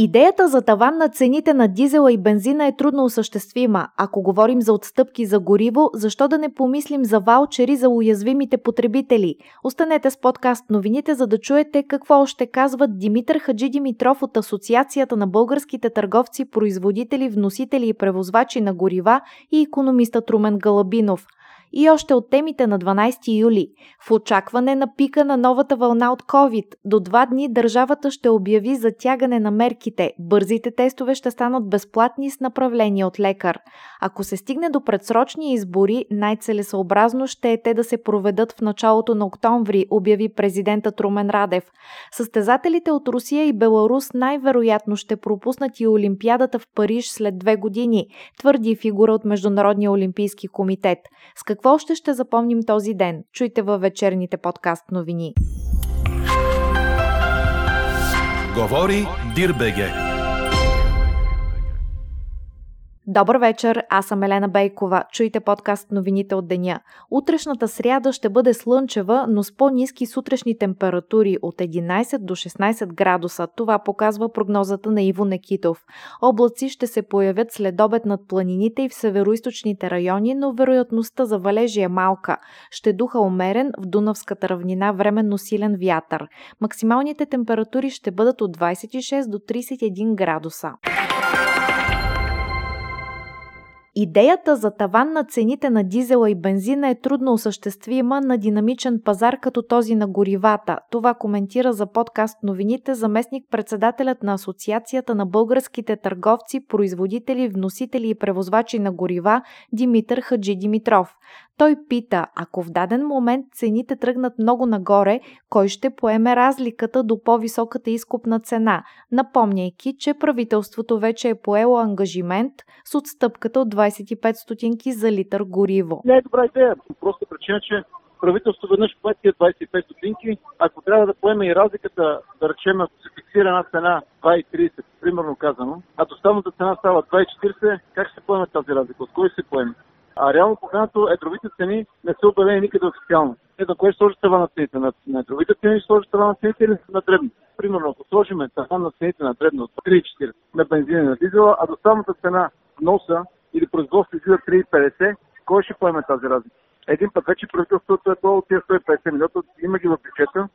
Идеята за таван на цените на дизела и бензина е трудно осъществима. Ако говорим за отстъпки за гориво, защо да не помислим за ваучери за уязвимите потребители? Останете с подкаст новините, за да чуете какво още казват Димитър Хаджи Димитров от Асоциацията на българските търговци, производители, вносители и превозвачи на горива и економиста Румен Галабинов – и още от темите на 12 юли. В очакване на пика на новата вълна от COVID, до два дни държавата ще обяви затягане на мерките. Бързите тестове ще станат безплатни с направление от лекар. Ако се стигне до предсрочни избори, най-целесообразно ще е те да се проведат в началото на октомври, обяви президентът Румен Радев. Състезателите от Русия и Беларус най-вероятно ще пропуснат и Олимпиадата в Париж след две години, твърди фигура от Международния олимпийски комитет. С какво още ще запомним този ден? Чуйте във вечерните подкаст новини. Говори Дирбеге. Добър вечер, аз съм Елена Бейкова. Чуйте подкаст новините от деня. Утрешната сряда ще бъде слънчева, но с по-низки сутрешни температури от 11 до 16 градуса. Това показва прогнозата на Иво Некитов. Облаци ще се появят след обед над планините и в североизточните райони, но вероятността за валежи е малка. Ще духа умерен в Дунавската равнина временно силен вятър. Максималните температури ще бъдат от 26 до 31 градуса. Идеята за таван на цените на дизела и бензина е трудно осъществима на динамичен пазар като този на горивата. Това коментира за подкаст новините заместник председателят на Асоциацията на българските търговци, производители, вносители и превозвачи на горива Димитър Хаджи Димитров. Той пита, ако в даден момент цените тръгнат много нагоре, кой ще поеме разликата до по-високата изкупна цена, напомняйки, че правителството вече е поело ангажимент с отстъпката от 25 стотинки за литър гориво. Не е добра идея. Просто причина, че правителство веднъж поети 25 стотинки, ако трябва да поеме и разликата, да речем, ако се фиксира една цена 2,30, примерно казано, а доставната цена става 2,40, как ще поеме тази разлика? От кой се поеме? А реално погледнато едровите цени не са обявени никъде официално. Ето, кое ще сложи това на цените? На, на едровите цени ще сложи това на цените или на дребни? Примерно, ако сложим това на цените на дребно от 3,40 на бензина и на дизела, а доставната цена носа или производство излиза 3,50, кой ще поеме тази разлика? Един път вече правителството е от тези 150 милиона, има ги в бюджета,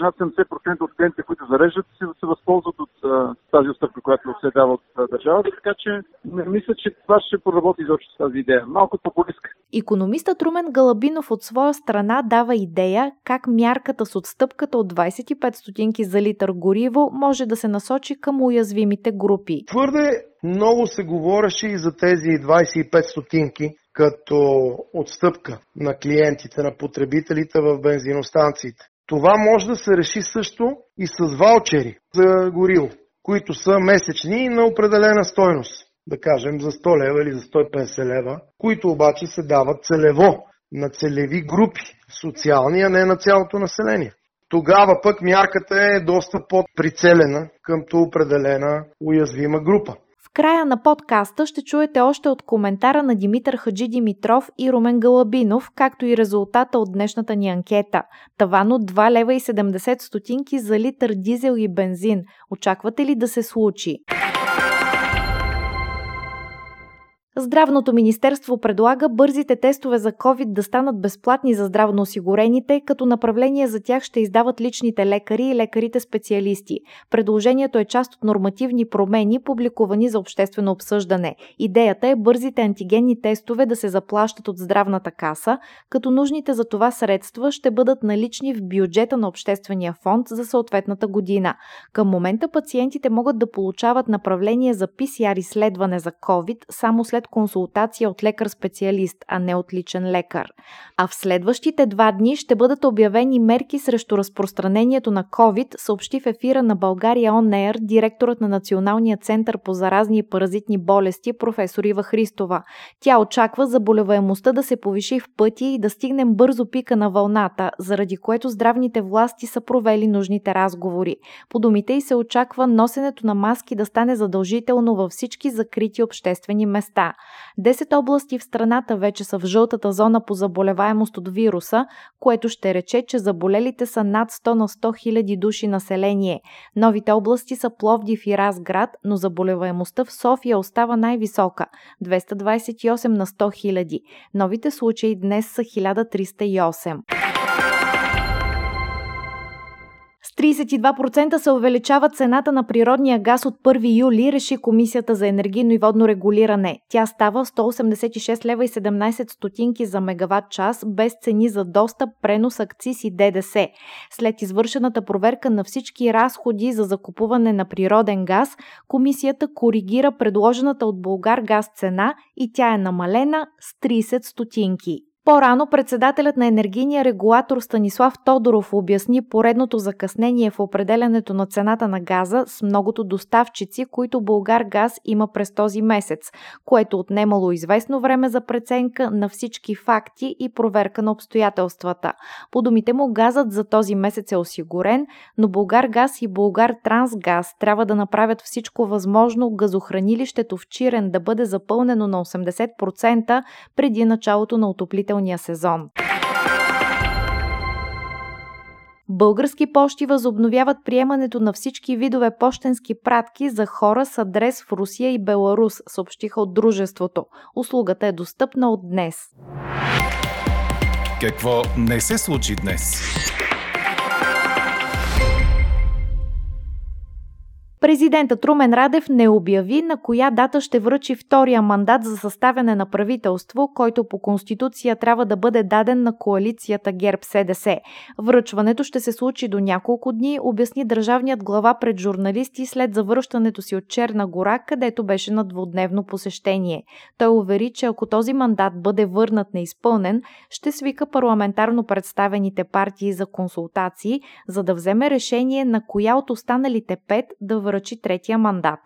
над 70% от клиентите, които зареждат, се, се възползват от а, тази отстъпка, която се дава от а, държавата, така че не мисля, че това ще проработи изобщо тази идея. Малко популистка. Економистът Румен Галабинов от своя страна дава идея как мярката с отстъпката от 25 стотинки за литър гориво може да се насочи към уязвимите групи. Твърде много се говореше и за тези 25 стотинки като отстъпка на клиентите, на потребителите в бензиностанциите. Това може да се реши също и с ваучери за горил, които са месечни на определена стойност, да кажем за 100 лева или за 150 лева, които обаче се дават целево на целеви групи, социални, а не на цялото население. Тогава пък мярката е доста по-прицелена къмто определена уязвима група края на подкаста ще чуете още от коментара на Димитър Хаджи Димитров и Румен Галабинов, както и резултата от днешната ни анкета. Таван от 2 лева и 70 стотинки за литър дизел и бензин. Очаквате ли да се случи? Здравното министерство предлага бързите тестове за COVID да станат безплатни за здравноосигурените, като направление за тях ще издават личните лекари и лекарите специалисти. Предложението е част от нормативни промени, публикувани за обществено обсъждане. Идеята е бързите антигенни тестове да се заплащат от здравната каса, като нужните за това средства ще бъдат налични в бюджета на обществения фонд за съответната година. Към момента пациентите могат да получават направление за PCR изследване за COVID само след консултация от лекар-специалист, а не от личен лекар. А в следващите два дни ще бъдат обявени мерки срещу разпространението на COVID, съобщи в ефира на България On Air директорът на Националния център по заразни и паразитни болести професор Ива Христова. Тя очаква заболеваемостта да се повиши в пъти и да стигнем бързо пика на вълната, заради което здравните власти са провели нужните разговори. По думите й се очаква носенето на маски да стане задължително във всички закрити обществени места. Десет области в страната вече са в жълтата зона по заболеваемост от вируса, което ще рече, че заболелите са над 100 на 100 хиляди души население. Новите области са Пловдив и Разград, но заболеваемостта в София остава най-висока – 228 на 100 хиляди. Новите случаи днес са 1308. 32% се увеличава цената на природния газ от 1 юли, реши Комисията за енергийно и водно регулиране. Тя става 186 лева и 17 стотинки за мегаватт час, без цени за достъп, пренос, акциз и ДДС. След извършената проверка на всички разходи за закупуване на природен газ, Комисията коригира предложената от Българ газ цена и тя е намалена с 30 стотинки. По-рано председателят на енергийния регулатор Станислав Тодоров обясни поредното закъснение в определянето на цената на газа с многото доставчици, които Българ газ има през този месец, което отнемало известно време за преценка на всички факти и проверка на обстоятелствата. По думите му газът за този месец е осигурен, но Българ газ и Българ Трансгаз трябва да направят всичко възможно газохранилището в Чирен да бъде запълнено на 80% преди началото на отоплителния отоплителния сезон. Български пощи възобновяват приемането на всички видове пощенски пратки за хора с адрес в Русия и Беларус, съобщиха от дружеството. Услугата е достъпна от днес. Какво не се случи днес? Президентът Румен Радев не обяви на коя дата ще връчи втория мандат за съставяне на правителство, който по Конституция трябва да бъде даден на коалицията ГЕРБ-СДС. Връчването ще се случи до няколко дни, обясни държавният глава пред журналисти след завръщането си от Черна гора, където беше на двудневно посещение. Той увери, че ако този мандат бъде върнат неизпълнен, ще свика парламентарно представените партии за консултации, за да вземе решение на коя от останалите пет да връчи третия мандат.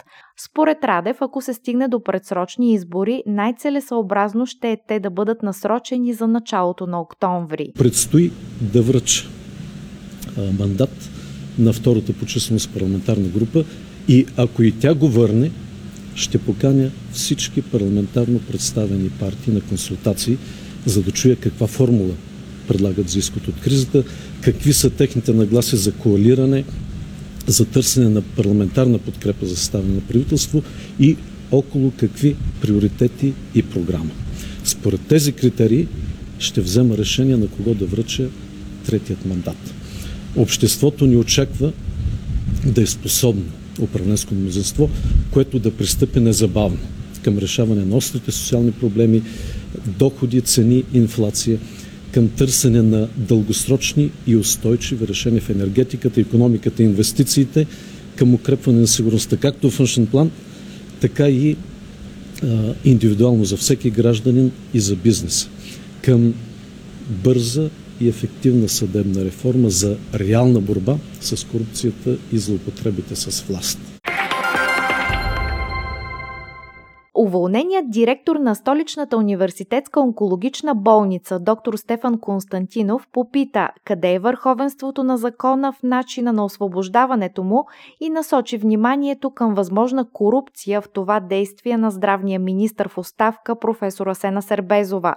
Според Радев, ако се стигне до предсрочни избори, най-целесъобразно ще е те да бъдат насрочени за началото на октомври. Предстои да връча мандат на втората по численост парламентарна група и ако и тя го върне, ще поканя всички парламентарно представени партии на консултации, за да чуя каква формула предлагат за изход от кризата, какви са техните нагласи за коалиране, за търсене на парламентарна подкрепа за съставяне на правителство и около какви приоритети и програма. Според тези критерии ще взема решение на кого да връча третият мандат. Обществото ни очаква да е способно управленско мнозинство, което да пристъпи незабавно към решаване на острите социални проблеми, доходи, цени, инфлация – към търсене на дългосрочни и устойчиви решения в енергетиката, економиката и инвестициите, към укрепване на сигурността, както в външен план, така и а, индивидуално за всеки гражданин и за бизнеса. Към бърза и ефективна съдебна реформа за реална борба с корупцията и злоупотребите с власт. Уволненият директор на столичната университетска онкологична болница доктор Стефан Константинов попита къде е върховенството на закона в начина на освобождаването му и насочи вниманието към възможна корупция в това действие на здравния министр в оставка професор Асена Сербезова.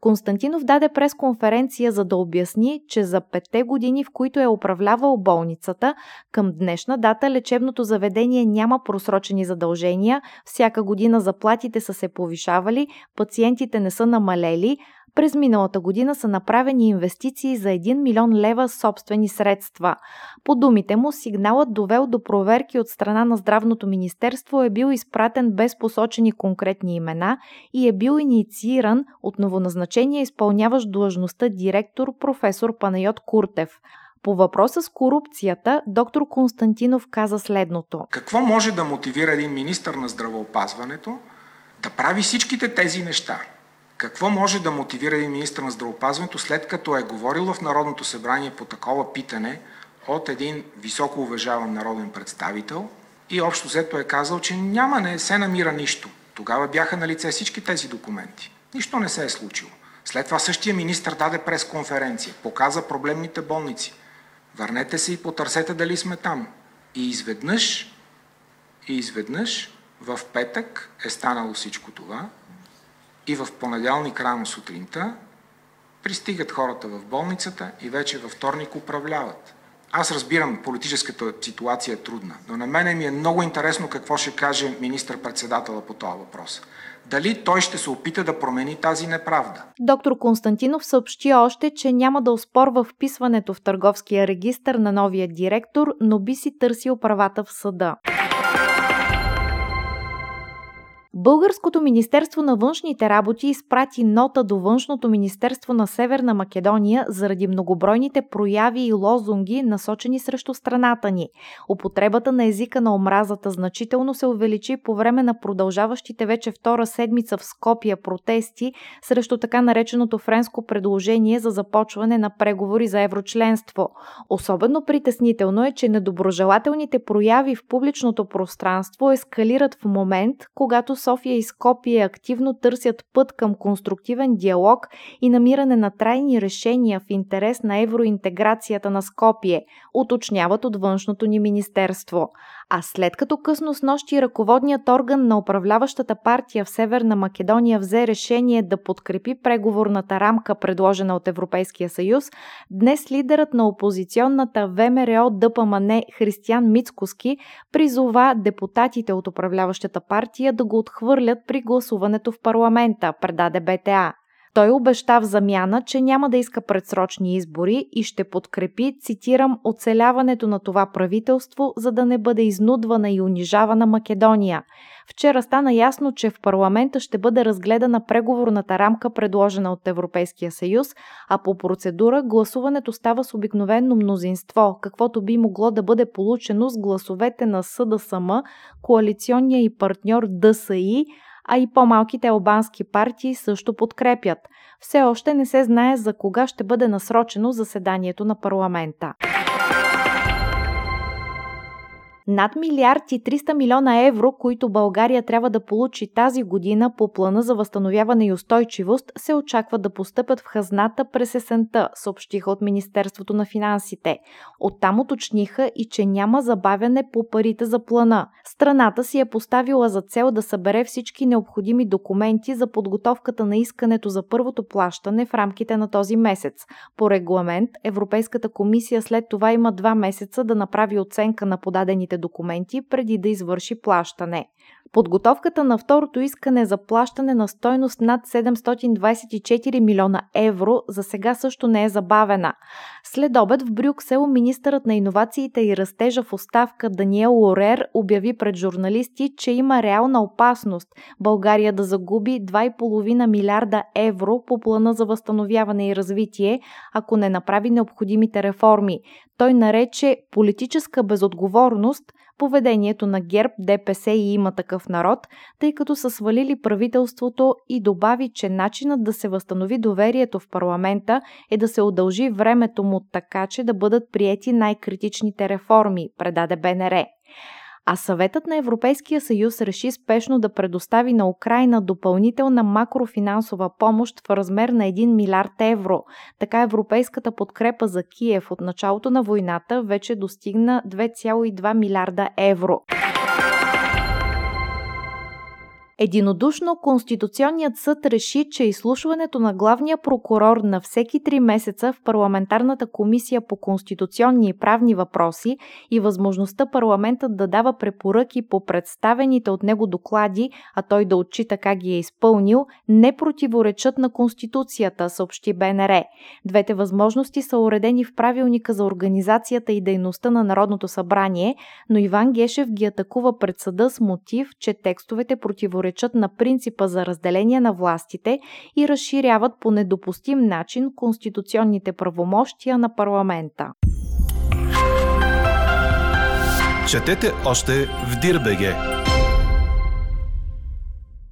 Константинов даде пресконференция за да обясни, че за петте години, в които е управлявал болницата, към днешна дата лечебното заведение няма просрочени задължения, всяка година заплата заплатите са се повишавали, пациентите не са намалели, през миналата година са направени инвестиции за 1 милион лева собствени средства. По думите му, сигналът довел до проверки от страна на Здравното министерство е бил изпратен без посочени конкретни имена и е бил иницииран от новоназначения изпълняващ длъжността директор професор Панайот Куртев. По въпроса с корупцията, доктор Константинов каза следното. Какво може да мотивира един министр на здравеопазването да прави всичките тези неща. Какво може да мотивира един министр на здравопазването, след като е говорил в Народното събрание по такова питане от един високо уважаван народен представител и общо взето е казал, че няма, не се намира нищо. Тогава бяха на лице всички тези документи. Нищо не се е случило. След това същия министр даде пресконференция, показа проблемните болници. Върнете се и потърсете дали сме там. И изведнъж, и изведнъж в петък е станало всичко това и в понеделник рано сутринта пристигат хората в болницата и вече във вторник управляват. Аз разбирам, политическата ситуация е трудна, но на мене ми е много интересно какво ще каже министър-председателя по този въпрос. Дали той ще се опита да промени тази неправда? Доктор Константинов съобщи още, че няма да оспорва вписването в търговския регистр на новия директор, но би си търсил правата в съда. Българското Министерство на външните работи изпрати нота до Външното Министерство на Северна Македония заради многобройните прояви и лозунги, насочени срещу страната ни. Употребата на езика на омразата значително се увеличи по време на продължаващите вече втора седмица в Скопия протести срещу така нареченото френско предложение за започване на преговори за еврочленство. Особено притеснително е, че недоброжелателните прояви в публичното пространство ескалират в момент, когато София и Скопие активно търсят път към конструктивен диалог и намиране на трайни решения в интерес на евроинтеграцията на Скопие, уточняват от външното ни министерство. А след като късно с нощи ръководният орган на управляващата партия в Северна Македония взе решение да подкрепи преговорната рамка, предложена от Европейския съюз, днес лидерът на опозиционната ВМРО ДПМН Християн Мицкоски призова депутатите от управляващата партия да го отхвърлят при гласуването в парламента, предаде БТА. Той обеща в замяна, че няма да иска предсрочни избори и ще подкрепи, цитирам, оцеляването на това правителство, за да не бъде изнудвана и унижавана Македония. Вчера стана ясно, че в парламента ще бъде разгледана преговорната рамка, предложена от Европейския съюз, а по процедура гласуването става с обикновено мнозинство, каквото би могло да бъде получено с гласовете на СДСМ, коалиционния и партньор ДСИ, а и по-малките албански партии също подкрепят. Все още не се знае за кога ще бъде насрочено заседанието на парламента. Над милиард и 300 милиона евро, които България трябва да получи тази година по плана за възстановяване и устойчивост, се очаква да постъпят в хазната през есента, съобщиха от Министерството на финансите. Оттам уточниха и че няма забавяне по парите за плана. Страната си е поставила за цел да събере всички необходими документи за подготовката на искането за първото плащане в рамките на този месец. По регламент, Европейската комисия след това има два месеца да направи оценка на подадените документи преди да извърши плащане. Подготовката на второто искане за плащане на стойност над 724 милиона евро за сега също не е забавена. След обед в Брюксел министърът на иновациите и растежа в оставка Даниел Лорер обяви пред журналисти, че има реална опасност България да загуби 2,5 милиарда евро по плана за възстановяване и развитие, ако не направи необходимите реформи. Той нарече политическа безотговорност поведението на ГЕРБ, ДПС и има такъв народ, тъй като са свалили правителството и добави, че начинът да се възстанови доверието в парламента е да се удължи времето му така, че да бъдат приети най-критичните реформи, предаде БНР а съветът на Европейския съюз реши спешно да предостави на Украина допълнителна макрофинансова помощ в размер на 1 милиард евро. Така европейската подкрепа за Киев от началото на войната вече достигна 2,2 милиарда евро. Единодушно Конституционният съд реши, че изслушването на главния прокурор на всеки три месеца в парламентарната комисия по конституционни и правни въпроси и възможността парламентът да дава препоръки по представените от него доклади, а той да отчита как ги е изпълнил, не противоречат на Конституцията, съобщи БНР. Двете възможности са уредени в правилника за организацията и дейността на Народното събрание, но Иван Гешев ги атакува пред съда с мотив, че текстовете противоречат противоречат на принципа за разделение на властите и разширяват по недопустим начин конституционните правомощия на парламента. Четете още в Дирбеге!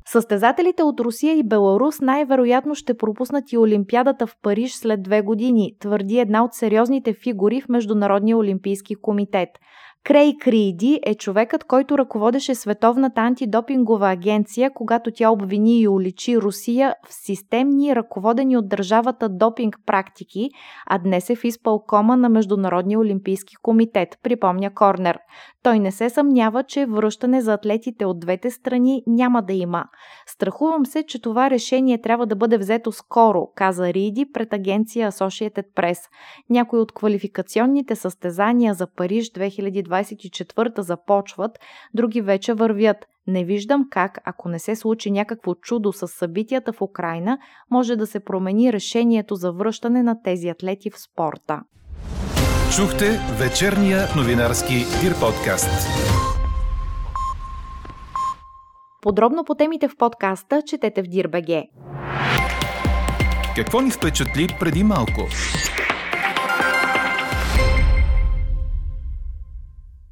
Състезателите от Русия и Беларус най-вероятно ще пропуснат и Олимпиадата в Париж след две години, твърди една от сериозните фигури в Международния олимпийски комитет. Крей Криди е човекът, който ръководеше Световната антидопингова агенция, когато тя обвини и уличи Русия в системни, ръководени от държавата допинг практики, а днес е в изпълкома на Международния олимпийски комитет, припомня Корнер. Той не се съмнява, че връщане за атлетите от двете страни няма да има. Страхувам се, че това решение трябва да бъде взето скоро, каза Риди пред агенция Associated Press. Някои от квалификационните състезания за Париж 2024 започват, други вече вървят. Не виждам как, ако не се случи някакво чудо с събитията в Украина, може да се промени решението за връщане на тези атлети в спорта. Чухте вечерния новинарски Дир подкаст. Подробно по темите в подкаста четете в Дирбеге. Какво ни впечатли преди малко?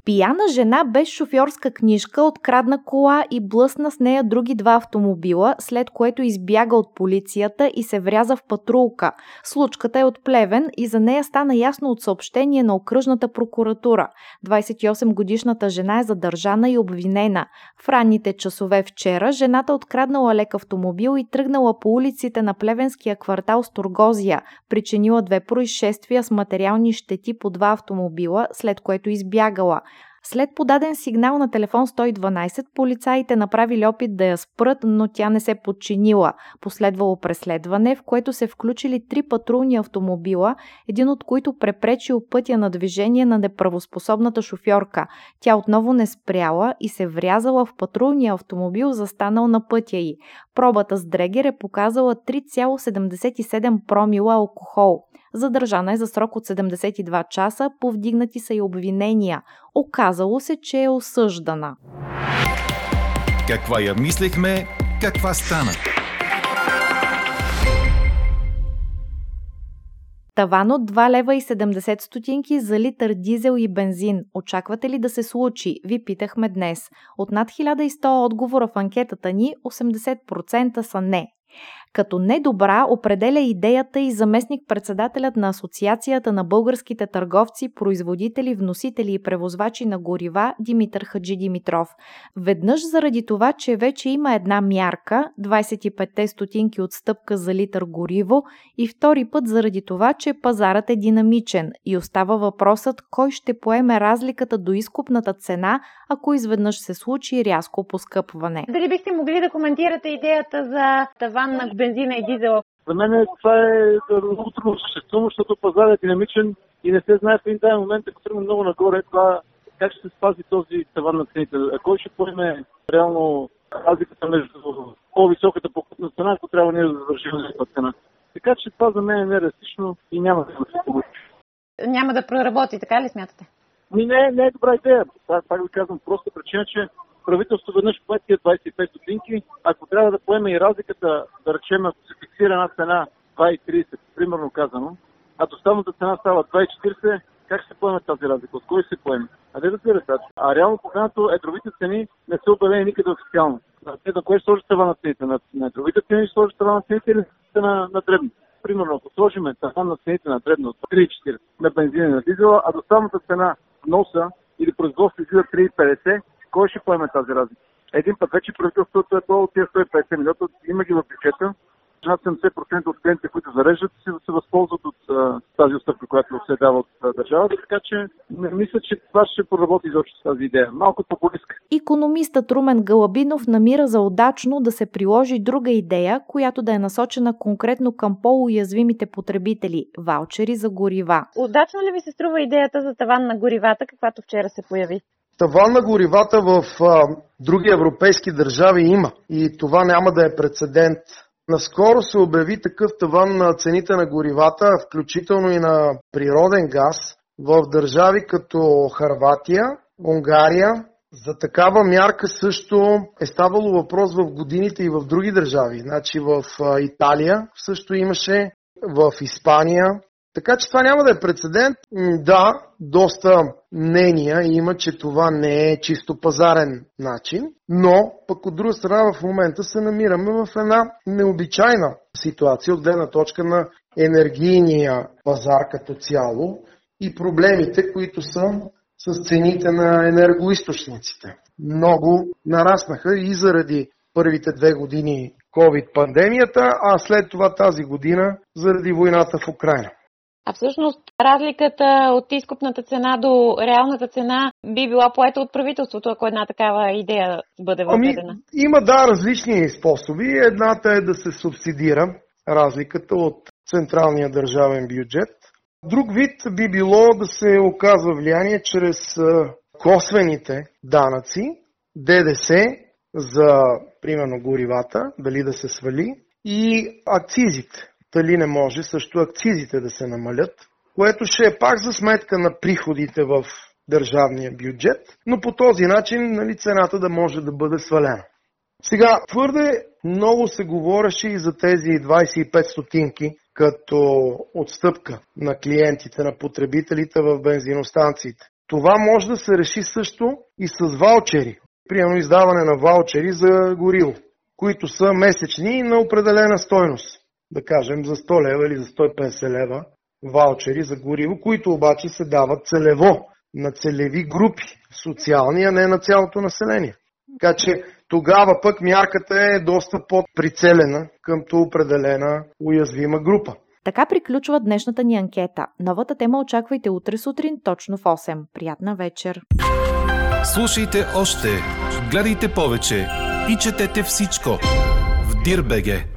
Пияна жена без шофьорска книжка открадна кола и блъсна с нея други два автомобила, след което избяга от полицията и се вряза в патрулка. Случката е от Плевен и за нея стана ясно от съобщение на окръжната прокуратура. 28-годишната жена е задържана и обвинена. В ранните часове вчера жената откраднала лек автомобил и тръгнала по улиците на плевенския квартал Сторгозия, причинила две происшествия с материални щети по два автомобила, след което избягала. След подаден сигнал на телефон 112, полицаите направили опит да я спрат, но тя не се подчинила. Последвало преследване, в което се включили три патрулни автомобила, един от които препречил пътя на движение на неправоспособната шофьорка. Тя отново не спряла и се врязала в патрулния автомобил, застанал на пътя й. Пробата с дрегер е показала 3,77 промила алкохол. Задържана е за срок от 72 часа, повдигнати са и обвинения. Оказало се, че е осъждана. Каква я мислехме, каква стана? Таван от 2 лева и 70 стотинки за литър дизел и бензин. Очаквате ли да се случи? Ви питахме днес. От над 1100 отговора в анкетата ни, 80% са не. Като недобра определя идеята и заместник-председателят на Асоциацията на българските търговци, производители, вносители и превозвачи на горива Димитър Хаджи Димитров. Веднъж заради това, че вече има една мярка, 25 стотинки отстъпка за литър гориво и втори път заради това, че пазарът е динамичен и остава въпросът кой ще поеме разликата до изкупната цена, ако изведнъж се случи рязко поскъпване. Дали бихте могли да коментирате идеята за таван на бензина и дизела? За мен това е много трудно съществено, защото пазарът е динамичен и не се знае в един даден момент, ако тръгне много нагоре, това как ще се спази този таван на цените. А кой ще поеме реално разликата между по-високата покупна цена, ако трябва ние да завършим на цена. Така че това за мен е нереалистично и няма да се получи. Няма да проработи, така ли смятате? Ми не, не е добра идея. Пак, пак ви казвам, просто причина, че правителството веднъж тия 25 стотинки. Ако трябва да поеме и разликата, да речем, ако се фиксира една цена 2,30, примерно казано, а доставната цена става 2,40, как ще поеме тази разлика? От кой се поеме? А не разбира се. А реално погледнато едровите цени не са обявени никъде официално. Те на кое сложи това на цените? На, на едровите цени ще сложи това на цените или на, на дребни? Примерно, ако сложиме таван на цените на дребно от 3,40 на бензина и на дизела, а доставната цена носа или производство излиза 3,50, кой ще поеме тази разлика? Един път вече правителството е по от тия 150 милиона, има ги в бюджета. Над 70% от клиентите, които зареждат, си да се възползват от а, тази отстъпка, която се дава от а, държавата. Така че не мисля, че това ще проработи изобщо с тази идея. Малко популистка. Економистът Румен Галабинов намира за удачно да се приложи друга идея, която да е насочена конкретно към по-уязвимите потребители – ваучери за горива. Удачно ли ви се струва идеята за таван на горивата, каквато вчера се появи? Таван на горивата в а, други европейски държави има и това няма да е прецедент. Наскоро се обяви такъв таван на цените на горивата, включително и на природен газ, в държави като Харватия, Унгария. За такава мярка също е ставало въпрос в годините и в други държави. Значи в Италия също имаше, в Испания, така че това няма да е прецедент. Да, доста мнения има, че това не е чисто пазарен начин, но пък от друга страна в момента се намираме в една необичайна ситуация от гледна точка на енергийния пазар като цяло и проблемите, които са с цените на енергоисточниците. Много нараснаха и заради първите две години COVID-пандемията, а след това тази година заради войната в Украина. А всъщност разликата от изкупната цена до реалната цена би била поета от правителството, ако една такава идея бъде въведена. Ами, има да различни способи. Едната е да се субсидира разликата от централния държавен бюджет. Друг вид би било да се оказва влияние чрез косвените данъци, ДДС за, примерно, горивата, дали да се свали, и акцизите. Дали не може също акцизите да се намалят, което ще е пак за сметка на приходите в държавния бюджет, но по този начин нали, цената да може да бъде свалена. Сега, твърде много се говореше и за тези 25 стотинки като отстъпка на клиентите, на потребителите в бензиностанциите. Това може да се реши също и с ваучери. Примерно издаване на ваучери за гориво, които са месечни на определена стойност. Да кажем за 100 лева или за 150 лева ваучери за гориво, които обаче се дават целево на целеви групи, социални, а не на цялото население. Така че тогава пък мярката е доста по-прицелена къмто определена уязвима група. Така приключва днешната ни анкета. Новата тема очаквайте утре сутрин точно в 8. Приятна вечер! Слушайте още, гледайте повече и четете всичко в Дирбеге.